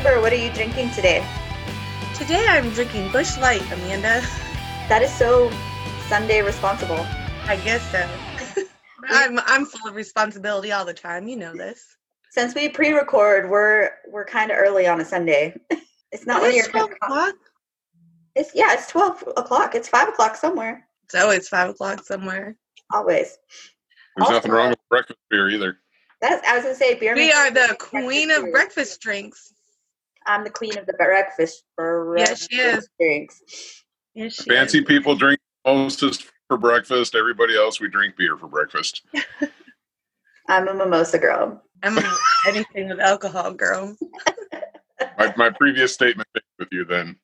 Amber, what are you drinking today? Today I'm drinking Busch Light, Amanda. That is so Sunday responsible. I guess so. I'm I'm full of responsibility all the time. You know this. Since we pre-record, we're we're kind of early on a Sunday. It's not when It's you're. 12 o'clock. It's yeah, it's twelve o'clock. It's five o'clock somewhere. It's always five o'clock somewhere. Always. There's Also- nothing wrong with breakfast beer either. That's I was gonna say beer. We are the queen of food. breakfast drinks. I'm the queen of the breakfast. Yes, she is. Drinks. Yes, she Fancy is. people drink mimosas for breakfast. Everybody else, we drink beer for breakfast. I'm a mimosa girl. I'm a- anything with alcohol, girl. My, my previous statement with you then.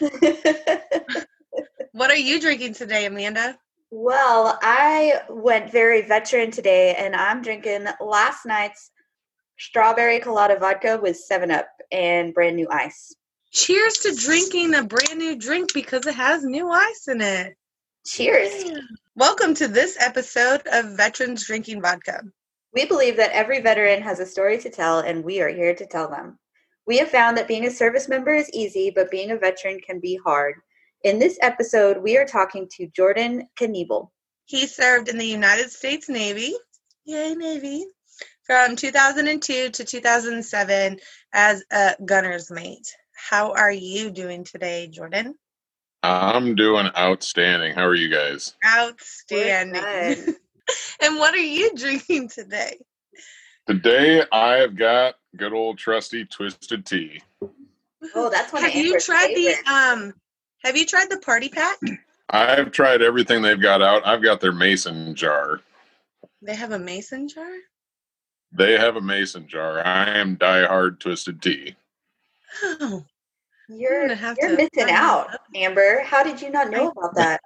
What are you drinking today, Amanda? well, I went very veteran today, and I'm drinking last night's strawberry colada vodka with Seven Up and brand new ice. Cheers to drinking a brand new drink because it has new ice in it. Cheers. Welcome to this episode of Veterans Drinking Vodka. We believe that every veteran has a story to tell, and we are here to tell them. We have found that being a service member is easy, but being a veteran can be hard. In this episode, we are talking to Jordan Kniebel. He served in the United States Navy, yay Navy, from 2002 to 2007 as a gunner's mate. How are you doing today, Jordan? I'm doing outstanding. How are you guys? Outstanding. And what are you drinking today? Today I have got good old trusty twisted tea. Oh, that's one have of you tried favorites. the um have you tried the party pack? I've tried everything they've got out. I've got their mason jar. They have a mason jar? They have a mason jar. I am diehard twisted tea. Oh. You're, gonna have you're to missing out, out. Amber. How did you not know about that?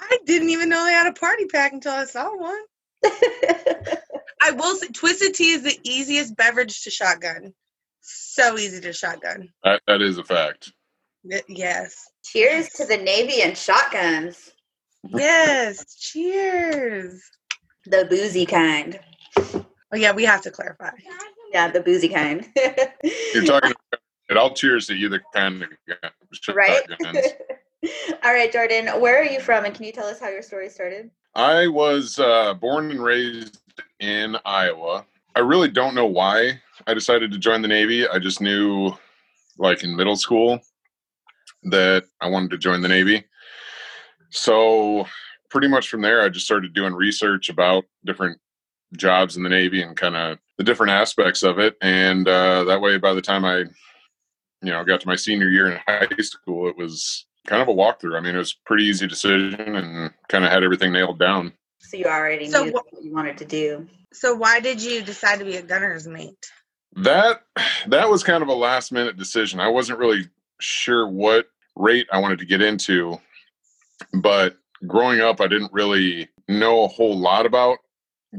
I didn't even know they had a party pack until I saw one. I will say twisted tea is the easiest beverage to shotgun. So easy to shotgun. That, that is a fact. Y- Yes. Cheers to the Navy and shotguns, Yes. Cheers. the boozy kind. Oh yeah, we have to clarify. Yeah, the boozy kind. You're talking about I'll cheers to either kind of gun- right? All right, Jordan, where are you from? And can you tell us how your story started? I was uh, born and raised in Iowa. I really don't know why I decided to join the Navy. I just knew, like in middle school, that I wanted to join the Navy. So, pretty much from there, I just started doing research about different jobs in the Navy and kind of the different aspects of it. And uh, that way, by the time I, you know, got to my senior year in high school, it was kind of a walkthrough. I mean, it was a pretty easy decision and kind of had everything nailed down. So you already So knew wh- what you wanted to do. So why did you decide to be a gunner's mate? That that was kind of a last minute decision. I wasn't really sure what rate I wanted to get into, but growing up, I didn't really know a whole lot about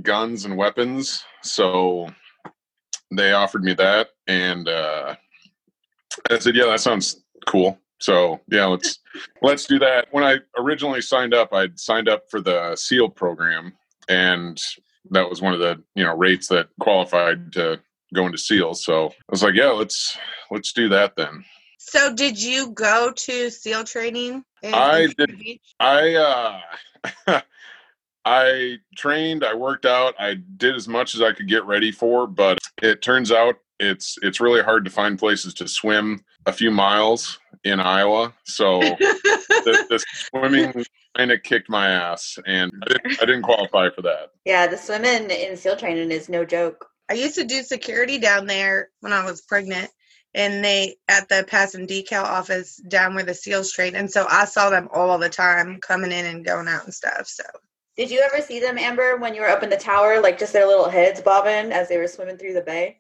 guns and weapons. So they offered me that, and uh, I said, "Yeah, that sounds cool." So yeah, let's let's do that. When I originally signed up, I'd signed up for the SEAL program, and that was one of the you know rates that qualified to go into SEAL. So I was like, "Yeah, let's let's do that then." So did you go to SEAL training? in I did-? I uh I trained, I worked out, I did as much as I could get ready for, but it turns out it's it's really hard to find places to swim a few miles in Iowa. So the, the swimming kind of kicked my ass, and I didn't, I didn't qualify for that. Yeah, the swimming in SEAL training is no joke. I used to do security down there when I was pregnant, and they at the pass and decal office down where the SEALs train, and so I saw them all the time coming in and going out and stuff. So Did you ever see them, Amber, when you were up in the tower, like just their little heads bobbing as they were swimming through the bay?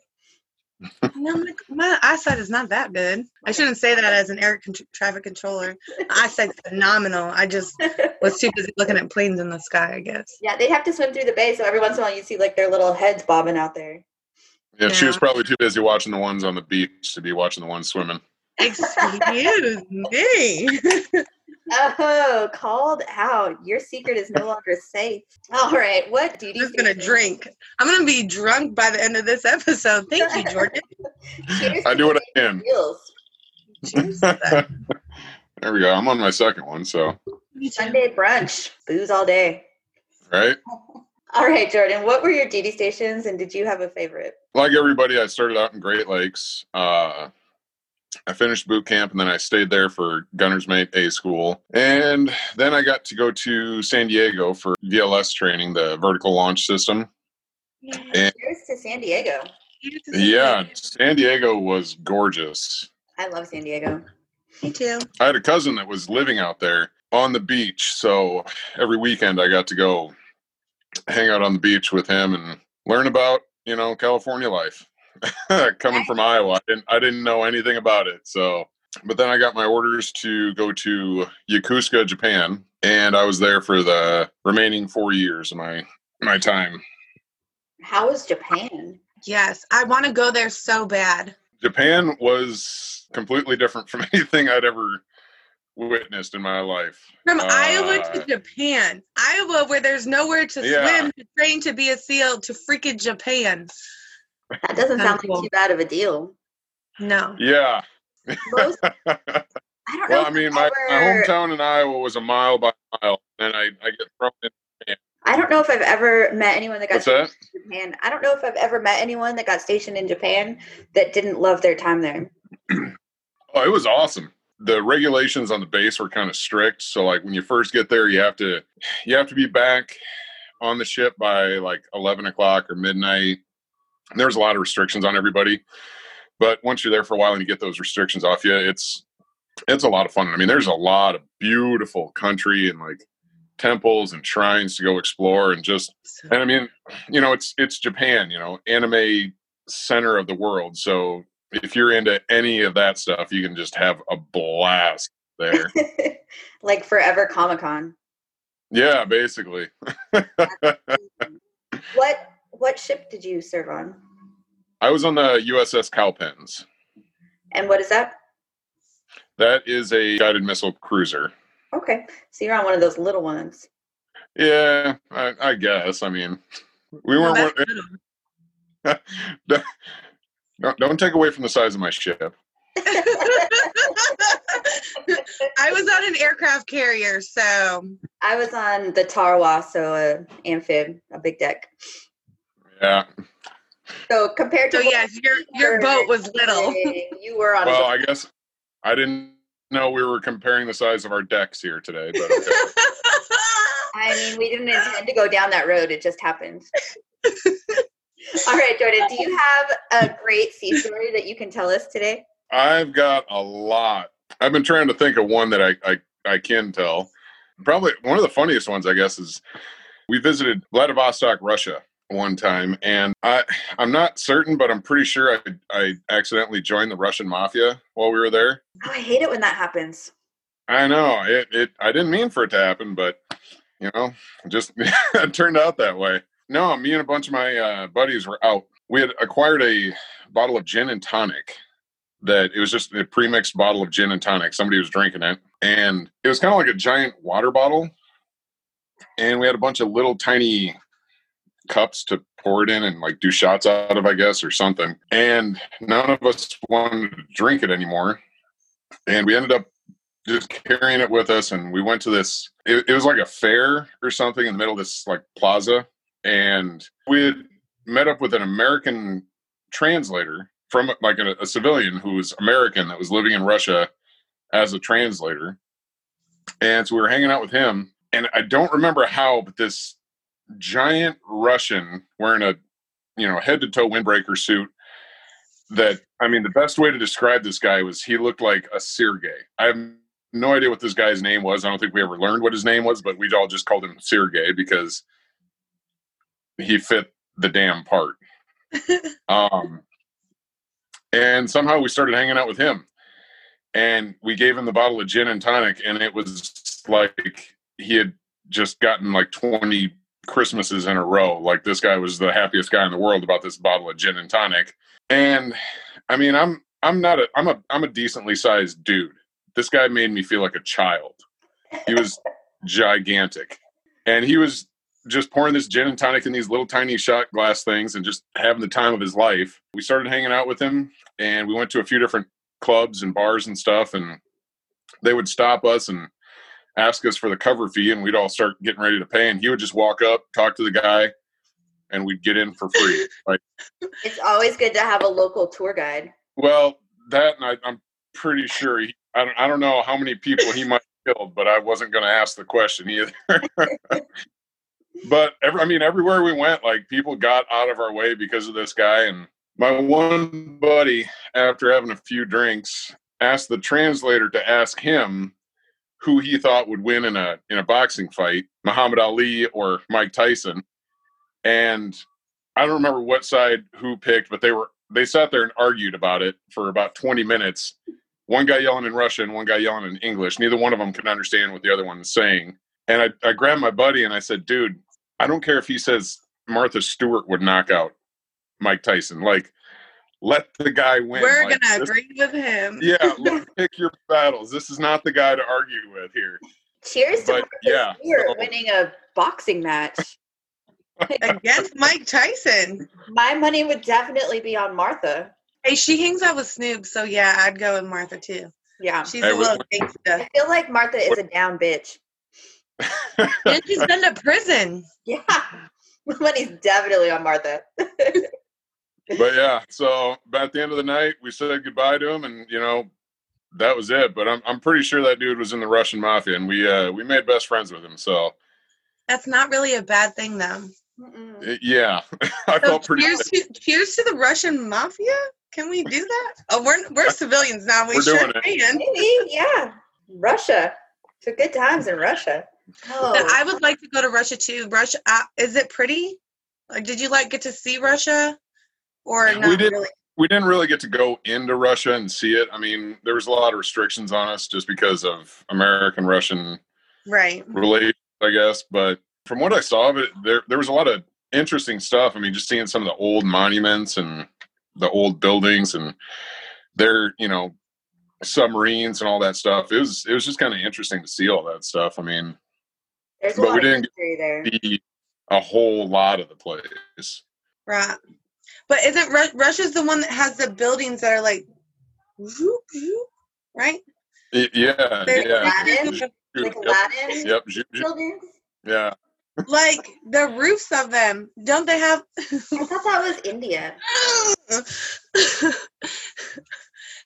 And I'm my eyesight is not that good. I shouldn't say that as an air con- traffic controller. My eyesight's phenomenal. I just was too busy looking at planes in the sky, I guess. yeah, they'd have to swim through the bay, so every once in a while you see like their little heads bobbing out there. Yeah, she was probably too busy watching the ones on the beach to be watching the ones swimming. Excuse me. Oh, called out. Your secret is no longer safe. All right. What duty? I'm just gonna drink. I'm gonna be drunk by the end of this episode. Thank you, Jordan. Cheers I do what I safe can. Cheers. there we go. I'm on my second one, so Sunday brunch. Booze all day. right. All right, Jordan. What were your duty stations, and did you have a favorite? Like everybody, I started out in Great Lakes. Uh, I finished boot camp, and then I stayed there for Gunner's Mate A School, and then I got to go to San Diego for VLS training, the vertical launch system. Yeah. And Cheers to San Diego. Cheers to San yeah, Diego. San Diego was gorgeous. I love San Diego. Me too. I had a cousin that was living out there on the beach, so every weekend I got to go hang out on the beach with him and learn about you know California life. Coming from Iowa, I didn't I didn't know anything about it, so. But then I got my orders to go to Yokosuka, Japan, and I was there for the remaining four years of my my time. How is Japan? Yes, I want to go there so bad. Japan was completely different from anything I'd ever witnessed in my life. From Uh, Iowa to Japan, Iowa, where there's nowhere to Yeah. swim, to train to be a SEAL, to freaking Japan. That doesn't sound Cool. like too bad of a deal. No. Yeah. Most, I don't know. well, if I mean, I've my, my hometown in Iowa was a mile by mile, and I, I get thrown in. I don't know if I've ever met anyone that got What's that? in Japan. I don't know if I've ever met anyone that got stationed in Japan that didn't love their time there. Oh, it was awesome. The regulations on the base were kind of strict, so like when you first get there, you have to you have to be back on the ship by like eleven o'clock or midnight. There's a lot of restrictions on everybody, but once you're there for a while and you get those restrictions off you, it's it's a lot of fun. I mean, there's a lot of beautiful country and like temples and shrines to go explore, and just and I mean, you know, it's it's Japan, you know, anime center of the world. So if you're into any of that stuff, you can just have a blast there. like forever Comic Con. yeah, basically. What what ship did you serve on? I was on the USS Cowpens. And what is that? That is a guided missile cruiser. Okay, so you're on one of those little ones. Yeah, I, I guess. I mean, we Well, weren't. that's little. don't, don't take away from the size of my ship. I was on an aircraft carrier, so I was on the Tarawa, so a amphib, a big deck. Yeah. So compared to so what yes, your your boat was little. you were on. Well, a I guess I didn't know we were comparing the size of our decks here today, but okay. I mean, we didn't intend to go down that road. It just happened. All right, Jordan, do you have a great sea story that you can tell us today? I've got a lot. I've been trying to think of one that I, I, I can tell. Probably one of the funniest ones, I guess, is we visited Vladivostok, Russia one time, and I I'm not certain, but I'm pretty sure I I accidentally joined the Russian mafia while we were there. Oh, I hate it when that happens. I know it it I didn't mean for it to happen, but you know, just it turned out that way. No, me and a bunch of my uh, buddies were out. We had acquired a bottle of gin and tonic that it was just a pre-mixed bottle of gin and tonic. Somebody was drinking it, and it was kind of like a giant water bottle. And we had a bunch of little tiny cups to pour it in and like do shots out of, I guess, or something. And none of us wanted to drink it anymore. And we ended up just carrying it with us and we went to this it, it was like a fair or something in the middle of this like plaza and we had met up with an american translator from like a, a civilian who was american that was living in russia as a translator and so we were hanging out with him and i don't remember how but this giant russian wearing a you know head to toe windbreaker suit that i mean the best way to describe this guy was he looked like a Sergey. i have no idea what this guy's name was. I don't think we ever learned what his name was, but we all just called him Sergey because he fit the damn part. um, and somehow we started hanging out with him, and we gave him the bottle of gin and tonic, and it was like he had just gotten like twenty Christmases in a row. Like this guy was the happiest guy in the world about this bottle of gin and tonic. And I mean, I'm I'm not a I'm a I'm a decently sized dude this guy made me feel like a child. He was gigantic. And he was just pouring this gin and tonic in these little tiny shot glass things and just having the time of his life. We started hanging out with him and we went to a few different clubs and bars and stuff and they would stop us and ask us for the cover fee and we'd all start getting ready to pay and he would just walk up, talk to the guy and we'd get in for free. Like It's always good to have a local tour guide. well, that and I, I'm pretty sure he, I don't I don't know how many people he might have killed, but I wasn't going to ask the question either. but every, I mean, everywhere we went, like people got out of our way because of this guy. And my one buddy, after having a few drinks, asked the translator to ask him who he thought would win in a in a boxing fight, Muhammad Ali or Mike Tyson. And I don't remember what side who picked, but they were they sat there and argued about it for about 20 minutes. One guy yelling in Russian, one guy yelling in English. Neither one of them could understand what the other one was saying. And I, I grabbed my buddy and I said, dude, I don't care if he says Martha Stewart would knock out Mike Tyson. Like, let the guy win. We're Like, gonna this- agree with him. Yeah, look, pick your battles. This is not the guy to argue with here. Cheers But, Martha yeah, Stewart so- winning a boxing match. Against Mike Tyson. My money would definitely be on Martha. Hey, she hangs out with Snoop, so yeah, I'd go with Martha too. Yeah. She's Hey, a we- little gangsta. I feel like Martha is a down bitch. And she's been to prison. Yeah. My money's definitely on Martha. But yeah, so but at the end of the night, we said goodbye to him, and you know, that was it. But I'm I'm pretty sure that dude was in the Russian mafia, and we uh we made best friends with him. So That's not really a bad thing though. Uh, yeah, I So felt pretty. cheers to cheers to the Russian mafia. Can we do that? Oh, we're we're civilians now. We We're sure doing it. can. Maybe, yeah. Russia. So good times in Russia. Oh, But I would like to go to Russia too. Russia uh, is it pretty? Like, did you like get to see Russia, or We not did. really? we didn't really get to go into Russia and see it. I mean, there was a lot of restrictions on us just because of American Russian Right. relations, I guess. But from what I saw of it, there there was a lot of interesting stuff. I mean, just seeing some of the old monuments and the old buildings and their, you know, submarines and all that stuff. It was it was just kind of interesting to see all that stuff. I mean, there's a but we didn't see a whole lot of the place. Right. But isn't Ru- Russia's the one that has the buildings that are like, zoop, zoop, right? Yeah, They're yeah. Aladdin? Zoop, Like yep, Aladdin Yep, zoop, zoop. buildings. yeah. like the roofs of them. Don't they have? I thought that was India.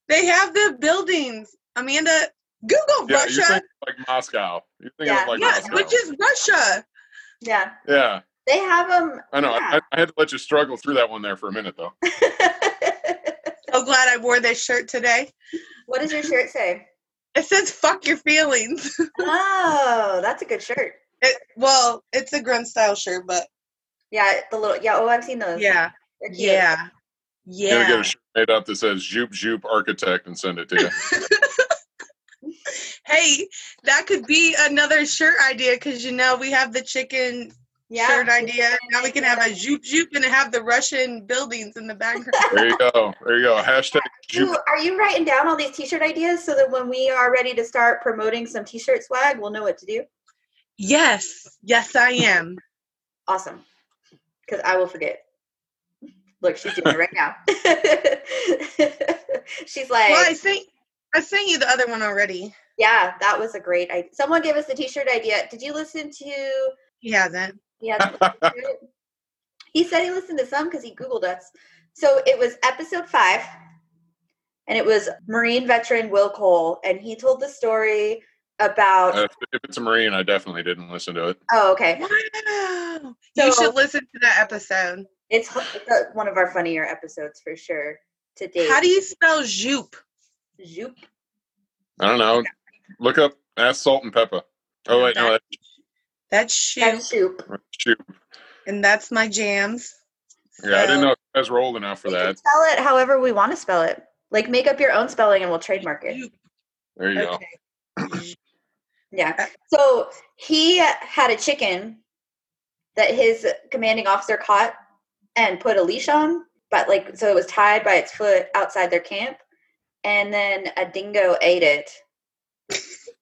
they have the buildings. Amanda, Google Yeah, Russia. you're like Moscow. You're thinking Yeah. of like yes, Moscow. which is Russia. Yeah. yeah. They have them. I know. Yeah. I, I had to let you struggle through that one there for a minute, though. So glad I wore this shirt today. what does your shirt say? It says "fuck your feelings." Oh, that's a good shirt. It, well, it's a grunt style shirt, but Yeah, the little yeah. Oh, I've seen those. yeah, They're cute. yeah, Gonna yeah. get a shirt made up that says "Zoop Zoop Architect" and send it to you. Hey, that could be another shirt idea because you know we have the chicken Yeah. shirt idea. Now we can have a zoop zoop and have the Russian buildings in the background. there you go. There you go. Hashtag Ooh, Zoop. are you writing down all these t-shirt ideas so that when we are ready to start promoting some t-shirt swag, we'll know what to do? yes, yes, I am. Awesome. Because I will forget. Look, she's doing it right now. she's like, Well, I think I sent you the other one already. yeah, that was a great idea. Someone gave us the t-shirt idea. Did you listen to? He hasn't. Yeah. he said he listened to some because he Googled us. So it was episode five, and it was Marine veteran Will Cole, and he told the story about. Uh, if it's a Marine, I definitely didn't listen to it. oh, okay. Wow. you So- should listen to that episode. It's, it's a, one of our funnier episodes for sure to date. How do you spell zoop? Zoop. I don't know. Look up ask Salt-N-Pepa. Oh wait, no, That's shoot, That's soup. that's shoot. and that's my jams. Yeah, I didn't know if you guys were old enough for We can that. spell it however we want to spell it. Like make up your own spelling and we'll trademark it. There you go. Yeah. So he had a chicken that his commanding officer caught and put a leash on, but like so it was tied by its foot outside their camp, and then a dingo ate it.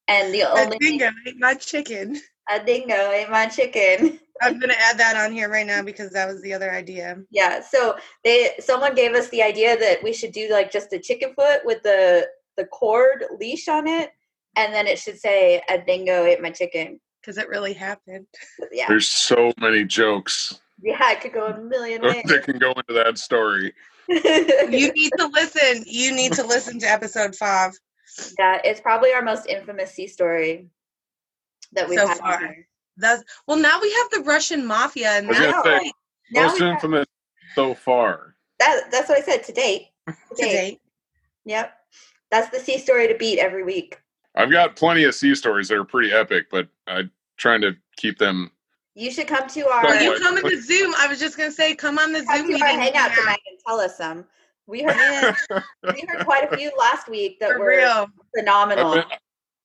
And the A only dingo ate my chicken. A dingo ate my chicken. I'm gonna add that on here right now because that was the other idea. Yeah. So they someone gave us the idea that we should do like just a chicken foot with the the cord leash on it, and then it should say a dingo ate my chicken. Because it really happened. Yeah. There's so many jokes Yeah, it could go a million ways. that can go into that story. You need to listen. You need to listen to episode five. yeah, it's probably our most infamous sea story that we've So had. far. here. That's well. Now we have the Russian mafia, and I now say- like, Now Most we have- infamous so far. that, that's what I said to date. To to date. date. Yep. That's the sea story to beat every week. I've got plenty of sea stories that are pretty epic, but I'm trying to keep them. You should come to our Well, Well, you what- come in the Zoom. I was just gonna say, come on the come Zoom to meeting. our hangout Yeah, tonight and tell us some. We heard we heard quite a few last week that for were real. phenomenal. I've been,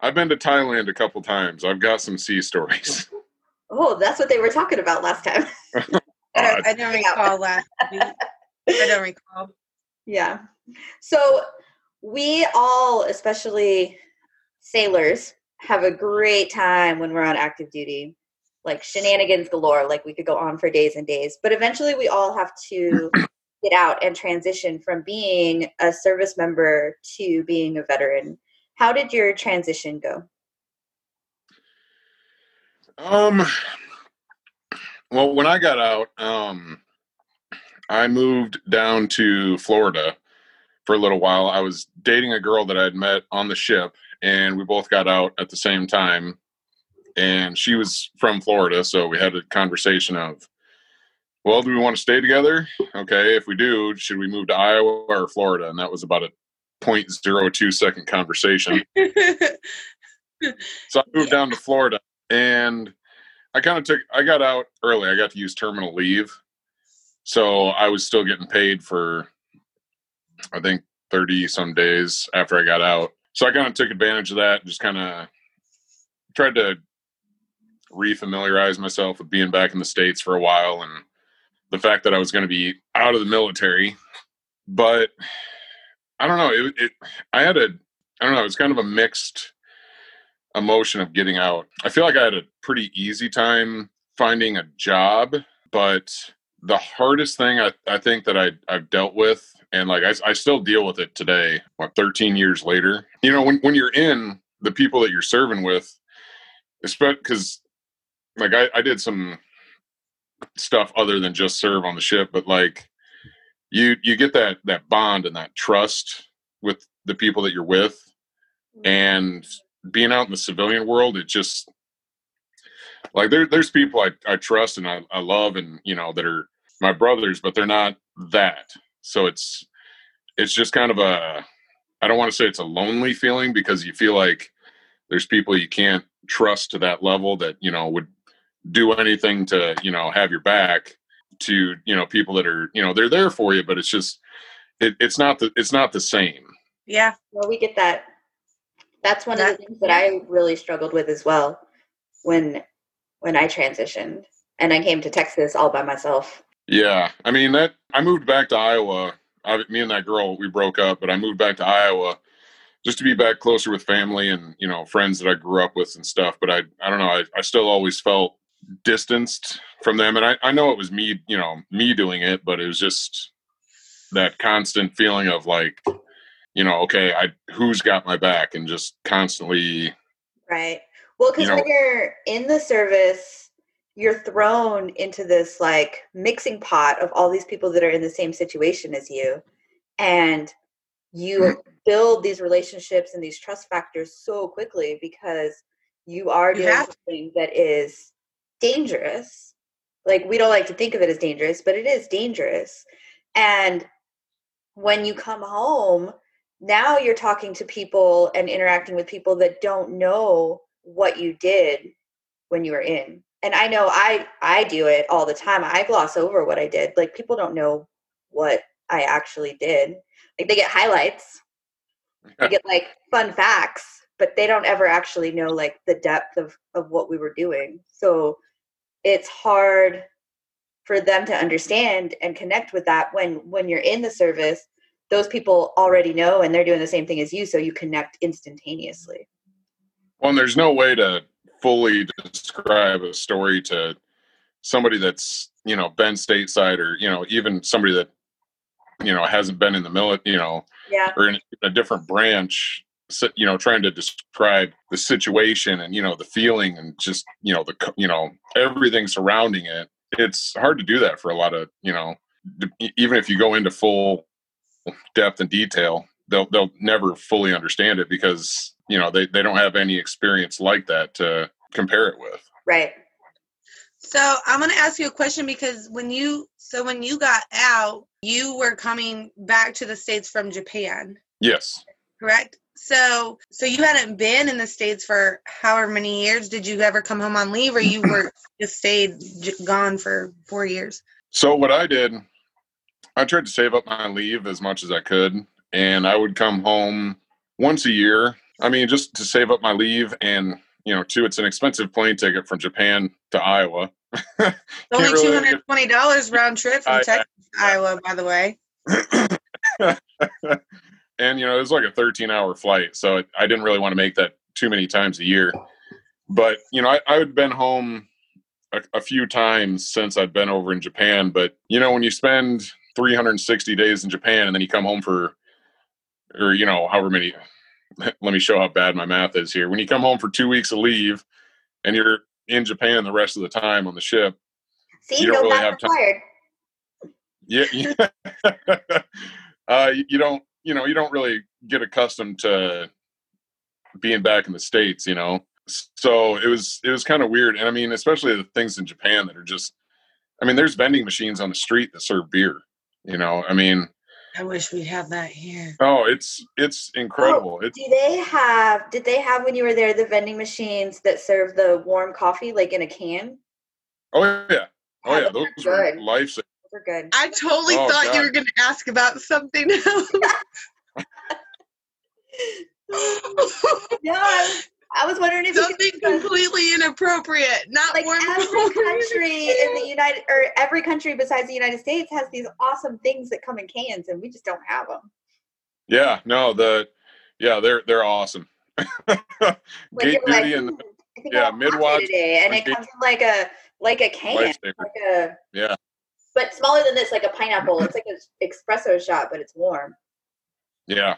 I've been to Thailand a couple times. I've got some sea stories. Oh, that's what they were talking about last time. I don't, I don't recall last week. I don't recall. Yeah. So we all, especially sailors, have a great time when we're on active duty. Like shenanigans galore, like we could go on for days and days. But eventually we all have to get out and transition from being a service member to being a veteran. How did your transition go? Um, well, when I got out, um, I moved down to Florida for a little while. I was dating a girl that I had met on the ship, and we both got out at the same time. And she was from Florida, so we had a conversation of, well, do we want to stay together? Okay, if we do, should we move to Iowa or Florida? And that was about a 0.02 second conversation. So I moved down to Florida and I kind of took I got out early. I got to use terminal leave. So I was still getting paid for I think 30 some days after I got out. So I kind of took advantage of that, and just kind of tried to refamiliarize myself with being back in the states for a while and the fact that I was going to be out of the military. But I don't know, it, it I had a I don't know, it was kind of a mixed emotion of getting out. I feel like I had a pretty easy time finding a job, but the hardest thing I, I think that I, I've dealt with, and like I, I still deal with it today, what, 13 years later, you know, when, when you're in the people that you're serving with, especially because like I, I did some stuff other than just serve on the ship, but like you, you get that, that bond and that trust with the people that you're with. Mm-hmm. And being out in the civilian world, it just like there there's people I, I trust and I, I love and you know that are my brothers, but they're not that. So it's it's just kind of a I don't want to say it's a lonely feeling because you feel like there's people you can't trust to that level that, you know, would do anything to, you know, have your back to, you know, people that are, you know, they're there for you, but it's just it, it's not the it's not the same. yeah. Well, we get that. That's one of the things that I really struggled with as well when when I transitioned and I came to Texas all by myself. Yeah, I mean that. I moved back to Iowa. I, me and that girl, we broke up, but I moved back to Iowa just to be back closer with family and you know friends that I grew up with and stuff. But I, I don't know. I, I still always felt distanced from them, and I, I know it was me, you know, me doing it, but it was just that constant feeling of like, you know, okay, I who's got my back, and just constantly Right. Well, because You know- when you're in the service, you're thrown into this like mixing pot of all these people that are in the same situation as you. And you mm-hmm. build these relationships and these trust factors so quickly because you are doing have something that is dangerous. Like, we don't like to think of it as dangerous, but it is dangerous. And when you come home, now you're talking to people and interacting with people that don't know what you did when you were in. And i know i i do it all the time. I gloss over what i did. Like people don't know what i actually did. Like they get highlights. They get like fun facts but they don't ever actually know like the depth of of what we were doing. So it's hard for them to understand and connect with that when when you're in the service those people already know and they're doing the same thing as you so you connect instantaneously Well, and there's no way to fully describe a story to somebody that's you know been stateside or you know even somebody that you know hasn't been in the military, you know, Yeah. or in a different branch. You know, trying to describe the situation and you know the feeling and just you know the you know everything surrounding it. It's hard to do that for a lot of you know even if you go into full depth and detail, they'll they'll never fully understand it because you know they, they don't have any experience like that to compare it with. Right. So I'm gonna ask you a question because when you so when you got out, you were coming back to the states from Japan, Yes. Correct? So so you hadn't been in the states for however many years. Did you ever come home on leave, or you were just stayed j- gone for four years? So what I did, I tried to save up my leave as much as I could, and I would come home once a year. I mean, just to save up my leave, and you know, too, it's an expensive plane ticket from Japan to Iowa. It's only really two hundred twenty dollars round trip from I- I- Texas to Iowa, by the way. and you know it was like a 13 hour flight so i didn't really want to make that too many times a year but you know i, I had been home a, a few times since i'd been over in japan but you know when you spend 360 days in japan and then you come home for or you know however many let me show how bad my math is here when you come home for two weeks of leave and you're in japan the rest of the time on the ship See, You don't no really have time. required. yeah, yeah. uh, you don't you know you don't really get accustomed to being back in the states you know so it was it was kind of weird and i mean especially the things in japan that are just i mean there's vending machines on the street that serve beer you know i mean I wish we had that here. oh it's it's incredible oh, it's Do they have? Did they have when you were there the vending machines that serve the warm coffee like in a can? oh yeah oh yeah those those are are good. life Those are good. I totally Oh, thought you were going to ask about something else. No, I was, I was wondering if something could discuss, completely inappropriate. Not like warm every coffee. country in the United or every country besides the United States has these awesome things that come in cans, and we just don't have them. yeah no the yeah they're they're awesome gate you're like, and "Ooh, I think yeah, I want coffee today, and it comes in like a like a can, like a Yeah. But smaller than this, like a pineapple. It's like an espresso shot, but it's warm. yeah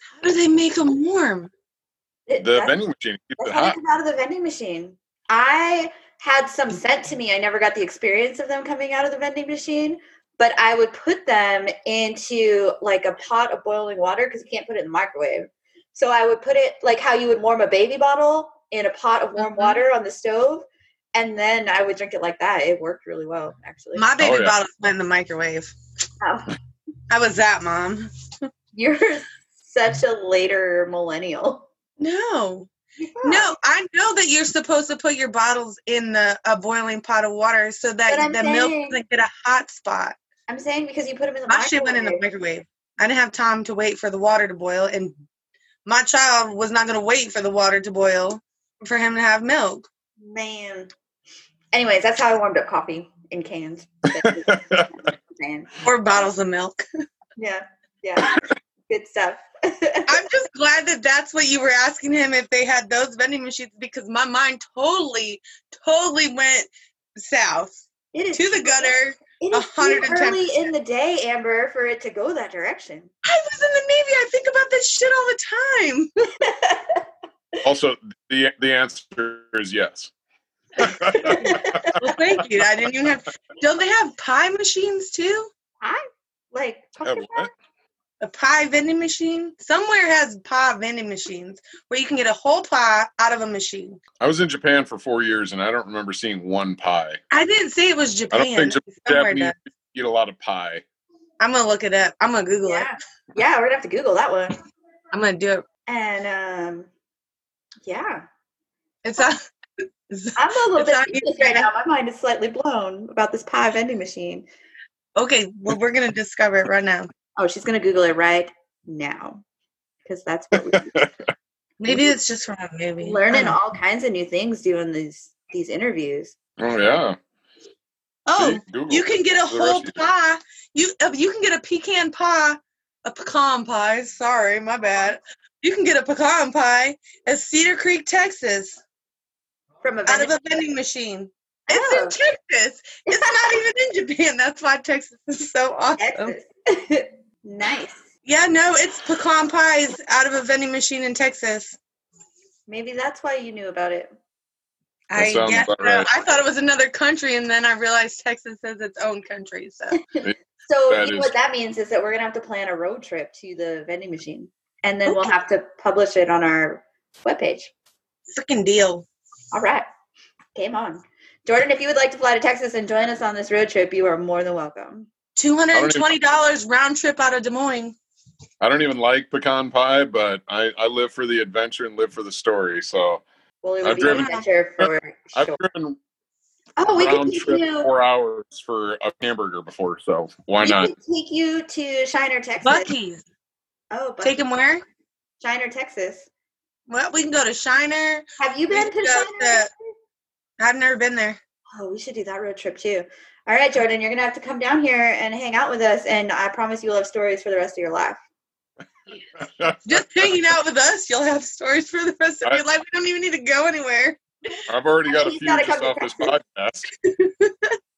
How do they make them warm? It- the that's- vending machine keeps That's it how they hot come out of the vending machine. I had some sent to me. I never got the experience of them coming out of the vending machine, but I would put them into like a pot of boiling water because you can't put it in the microwave. So I would put it like how you would warm a baby bottle in a pot of warm Mhm. water on the stove, and then I would drink it like that. It worked really well, actually. My baby Oh, yeah. bottles went in the microwave. Oh, I was that mom. you're such a later millennial. No, no, I know that you're supposed to put your bottles in the a boiling pot of water so that I'm the milk doesn't get a hot spot. I'm saying because you put them in the My shit went in the microwave. microwave. I didn't have time to wait for the water to boil, and my child was not going to wait for the water to boil for him to have milk. Man. Anyways, that's how I warmed up coffee in cans. Man. Or bottles of milk. Yeah, yeah. Good stuff. I'm just glad that that's what you were asking him if they had those vending machines because my mind totally, totally went south it is to the gutter. It is too early in the day, Amber, for it to go that direction. I was in the Navy. I think about this shit all the time. also, the the answer is yes. Well, thank you. I didn't even have. Don't they have pie machines too? I like pumpkin pie? what? A pie vending machine? Somewhere has pie vending machines where you can get a whole pie out of a machine. I was in Japan for four years, and I don't remember seeing one pie. I didn't say it was Japan. I Japan. don't think Jap- Somewhere Japanese does. eat a lot of pie. I'm gonna look it up. I'm gonna Google it. Yeah, yeah. We're gonna have to Google that one. I'm gonna do it. And um, yeah, It's a, I'm a little It's bit on speechless right now. My mind is slightly blown about this pie vending machine. okay. Well, we're gonna discover it right now. Oh, she's gonna Google it right now because that's what we do. Maybe it's just from a movie. learning all kinds of new things doing these these interviews. Oh yeah. Oh, See? You can get a whole pie. You uh, you can get a pecan pie, a pecan pie. Sorry, my bad. You can get a pecan pie at Cedar Creek, Texas, From a out of a vending machine. Oh. It's in Texas. It's not even in Japan. That's why Texas is so awesome. Nice. Yeah, no, it's pecan pies out of a vending machine in Texas. Maybe that's why you knew about it. I sounds guess about so. right. I thought it was another country, and then I realized Texas is its own country. So So That you know what that means is that we're gonna have to plan a road trip to the vending machine, and then we'll have to publish it on our webpage. freaking deal. All right, game on, Jordan. If you would like to fly to Texas and join us on this road trip, you are more than welcome. Two hundred and twenty dollars round trip out of Des Moines. I don't even like pecan pie, but I, I live for the adventure and live for the story. So Well, it would I've be driven- an adventure for I've sure. driven Oh, we can round take trip you. four hours for a hamburger before, so why we not? can take you to Shiner, Texas. Buc-ee's. Oh, Buc- Take them where? Shiner, Texas. Well, we can go to Shiner. Have you been to Shiner? to- I've never been there. Oh, we should do that road trip too. All right, Jordan, you're gonna have to come down here and hang out with us, and I promise you will have stories for the rest of your life. Just hanging out with us, you'll have stories for the rest of I- your life. We don't even need to go anywhere. I've already got a few gotta just off this podcast.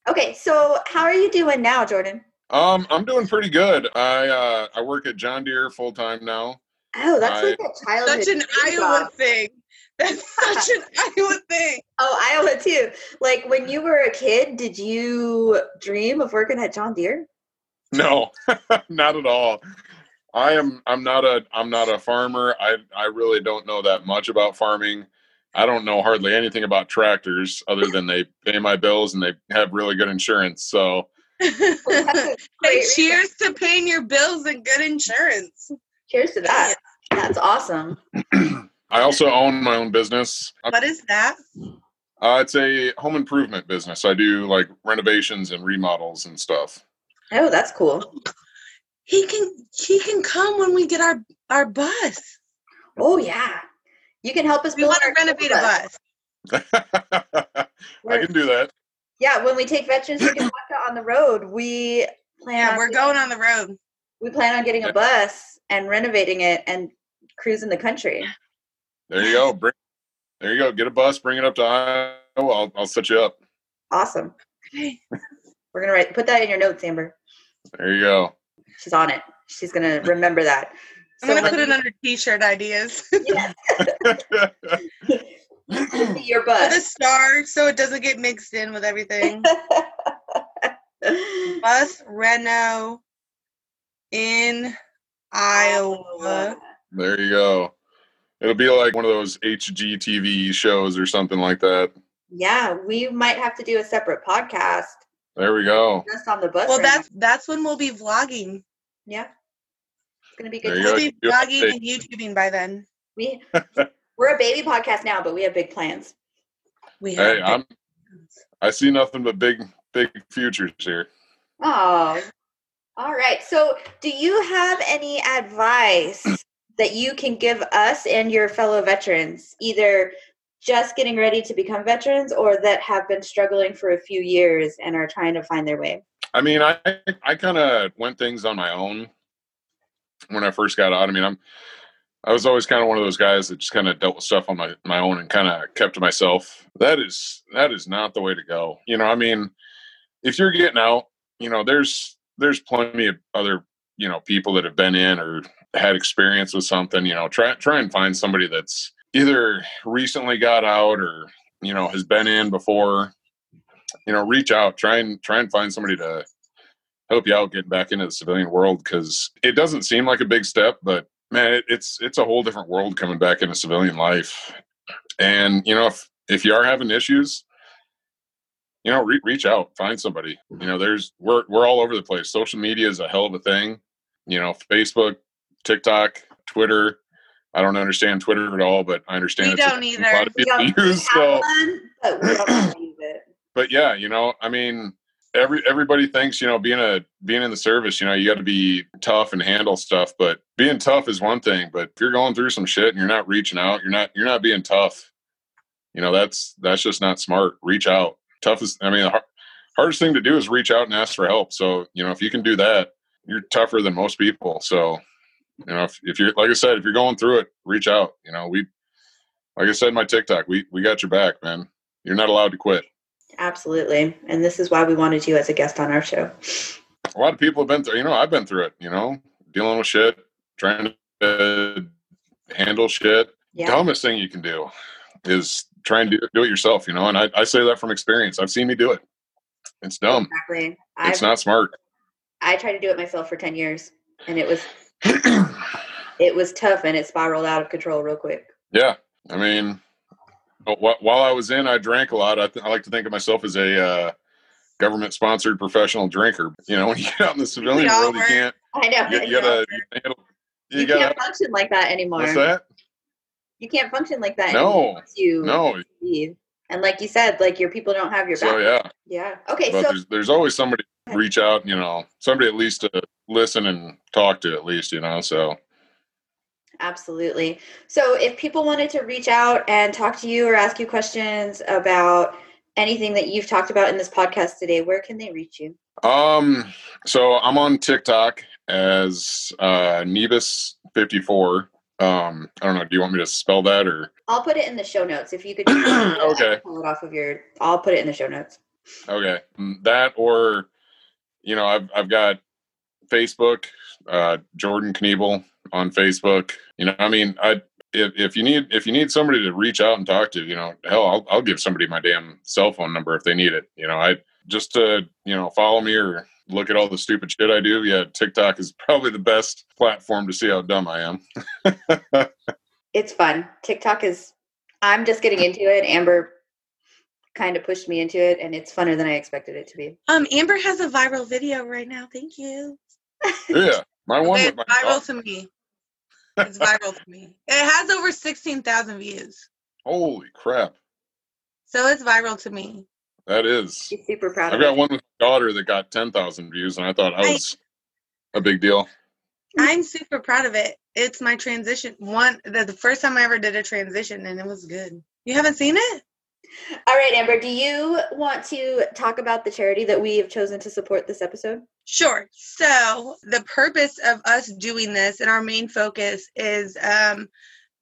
Okay, so how are you doing now, Jordan? Um, I'm doing pretty good. I uh, I work at John Deere full time now. Oh, that's I- like a childhood. Such an Iowa job. thing. That's such an Iowa thing. Oh, Iowa too. Like when you were a kid, did you dream of working at John Deere? No, not at all. I am I'm not a I'm not a farmer. I I really don't know that much about farming. I don't know hardly anything about tractors other than they pay my bills and they have really good insurance. So hey, cheers to paying your bills and good insurance. Cheers to that. That's awesome. I also own my own business. What is that? Uh, it's a home improvement business. I do like renovations and remodels and stuff. Oh, that's cool. He can he can come when we get our our bus. Oh yeah. You can help us We build want to our renovate a bus. bus. I can do that. Yeah, when we take veterans to Kentucky on the road, we plan Yeah, we're going on the road. We plan on getting a bus and renovating it and cruising the country. There you go. Bring, there you go. Get a bus. Bring it up to Iowa. I'll, I'll set you up. Awesome. Okay. We're gonna write put that in your notes, Amber. There you go. She's on it. She's gonna remember that. I'm gonna put it under t-shirt ideas. Yes. your With bus. a star so it doesn't get mixed in with everything. Bus Reno in oh, Iowa. there you go. It'll be like one of those HGTV shows or something like that. Yeah, we might have to do a separate podcast There we go. just on the bus. Well, right now. that's that's when we'll be vlogging. yeah. It's gonna be good. you We'll go. be You have vlogging to- and YouTubing by then. We we're a baby podcast now, but we have big plans. We have Hey, big I'm. I see nothing but big, big futures here. Oh, all right. So, do you have any advice that you can give us and your fellow veterans, either just getting ready to become veterans or that have been struggling for a few years and are trying to find their way? I mean, I I kind of went things on my own when I first got out. I mean, I'm I was always kind of one of those guys that just kind of dealt with stuff on my my own and kind of kept to myself. That is that is not the way to go. You know, I mean, if you're getting out, you know, there's there's plenty of other you know people that have been in or had experience with something. You know, try try and find somebody that's either recently got out or you know has been in before you know reach out try and try and find somebody to help you out getting back into the civilian world because it doesn't seem like a big step but man it, it's it's a whole different world coming back into civilian life and you know if if you are having issues you know re- reach out find somebody you know there's we're we're all over the place social media is a hell of a thing you know facebook tiktok twitter i don't understand twitter at all but i understand We it's don't thing a lot of We people don't use so one, but we don't know how to use it. but yeah, you know, I mean, every everybody thinks you know being a being in the service, you know, you got to be tough and handle stuff. But being tough is one thing, but if you're going through some shit and you're not reaching out, you're not you're not being tough. You know, that's that's just not smart. Reach out. Tough is, I mean, the har- hardest thing to do is reach out and ask for help. So you know, if you can do that, you're tougher than most people. So You know, if, if you're like I said, if you're going through it, reach out. You know, we like I said my TikTok, we we got your back, man. You're not allowed to quit. Absolutely. And this is why we wanted you as a guest on our show. A lot of people have been through. You know, I've been through it. You know, dealing with shit, trying to handle shit. Yeah. Dumbest thing you can do is try and do, do it yourself. You know, and I, I say that from experience. I've seen me do it. It's dumb. Exactly. It's I not smart. I tried to do it myself for 10 years and it was it was tough and it spiraled out of control real quick. Yeah, I mean, while I was in, I drank a lot. I, th- I like to think of myself as a uh, government-sponsored professional drinker. You know, when you get out in the civilian world, you can't. I know. You, you gotta. You, You you gotta. can't function like that anymore. What's that? You can't function like that No, once you No. leave. And like you said, like your people don't have your back. So yeah, Yeah. Okay. but so there's there's always somebody to reach out. You know, somebody at least to listen and talk to at least. You know, so Absolutely. So if people wanted to reach out and talk to you or ask you questions about anything that you've talked about in this podcast today, where can they reach you? um, so I'm on TikTok as uh, Nebus54. Um, I don't know. Do you want me to spell that or? I'll put it in the show notes if you could just Okay. pull it off of your I'll put it in the show notes. Okay, Mm, that or you know, I've I've got Facebook, uh, Jordan Kniebel on Facebook. You know, I mean, I if if you need if you need somebody to reach out and talk to, you know, hell, I'll I'll give somebody my damn cell phone number if they need it. You know, I just to you know follow me or look at all the stupid shit I do. Yeah, TikTok is probably the best platform to see how dumb I am. It's fun. TikTok is I'm just getting into it. Amber kind of pushed me into it and it's funner than I expected it to be. Um, Amber has a viral video right now. Thank you. yeah, my one It's with my viral to me. It's viral to me. It has over sixteen thousand views, holy crap, so it's viral to me. That is. She's super proud I've of got it. one with my daughter that got 10,000 views, and I thought I I- was a big deal. I'm super proud of it. It's my transition. One the, the first time I ever did a transition, and it was good. You haven't seen it? All right, Amber, do you want to talk about the charity that we have chosen to support this episode? Sure. So the purpose of us doing this and our main focus is um,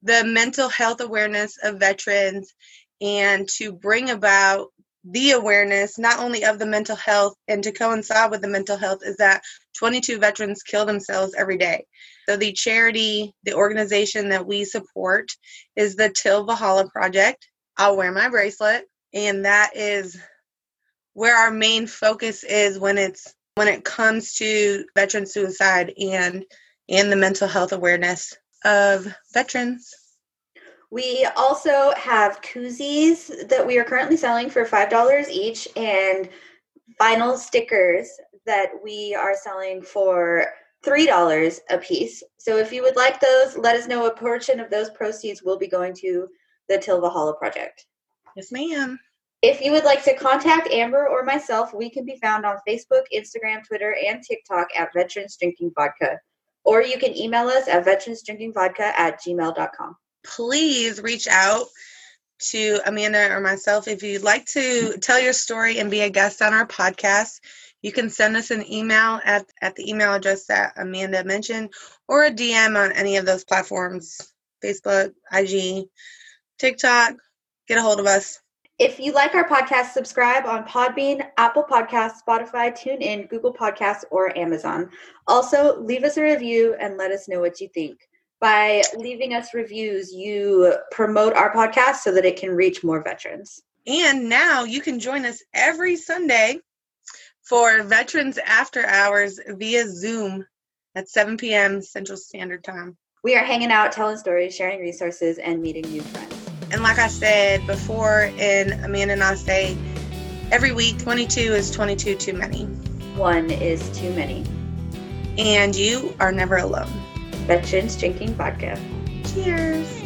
the mental health awareness of veterans and to bring about the awareness not only of the mental health and to coincide with the mental health is that 22 veterans kill themselves every day. So the charity, the organization that we support is the Till Valhalla Project. I'll wear my bracelet and that is where our main focus is when it's when it comes to veteran suicide and and the mental health awareness of veterans. We also have koozies that we are currently selling for $5 each and vinyl stickers that we are selling for $3 a piece. So if you would like those, let us know a portion of those proceeds will be going to the Till Valhalla project. Yes, ma'am. If you would like to contact Amber or myself, we can be found on Facebook, Instagram, Twitter, and TikTok at Veterans Drinking Vodka. Or you can email us at veteransdrinkingvodka at gmail.com. Please reach out to Amanda or myself if you'd like to tell your story and be a guest on our podcast. You can send us an email at, at the email address that Amanda mentioned or a DM on any of those platforms Facebook, IG, TikTok. Get a hold of us. If you like our podcast, subscribe on Podbean, Apple Podcasts, Spotify, TuneIn, Google Podcasts, or Amazon. Also, leave us a review and let us know what you think. By leaving us reviews, you promote our podcast so that it can reach more veterans. And now you can join us every Sunday for Veterans After Hours via Zoom at 7 p.m. Central Standard Time. We are hanging out, telling stories, sharing resources, and meeting new friends. And like I said before in Amanda and I say, every week 22 is 22 too many. One is too many. And you are never alone. Veterans drinking vodka. Cheers.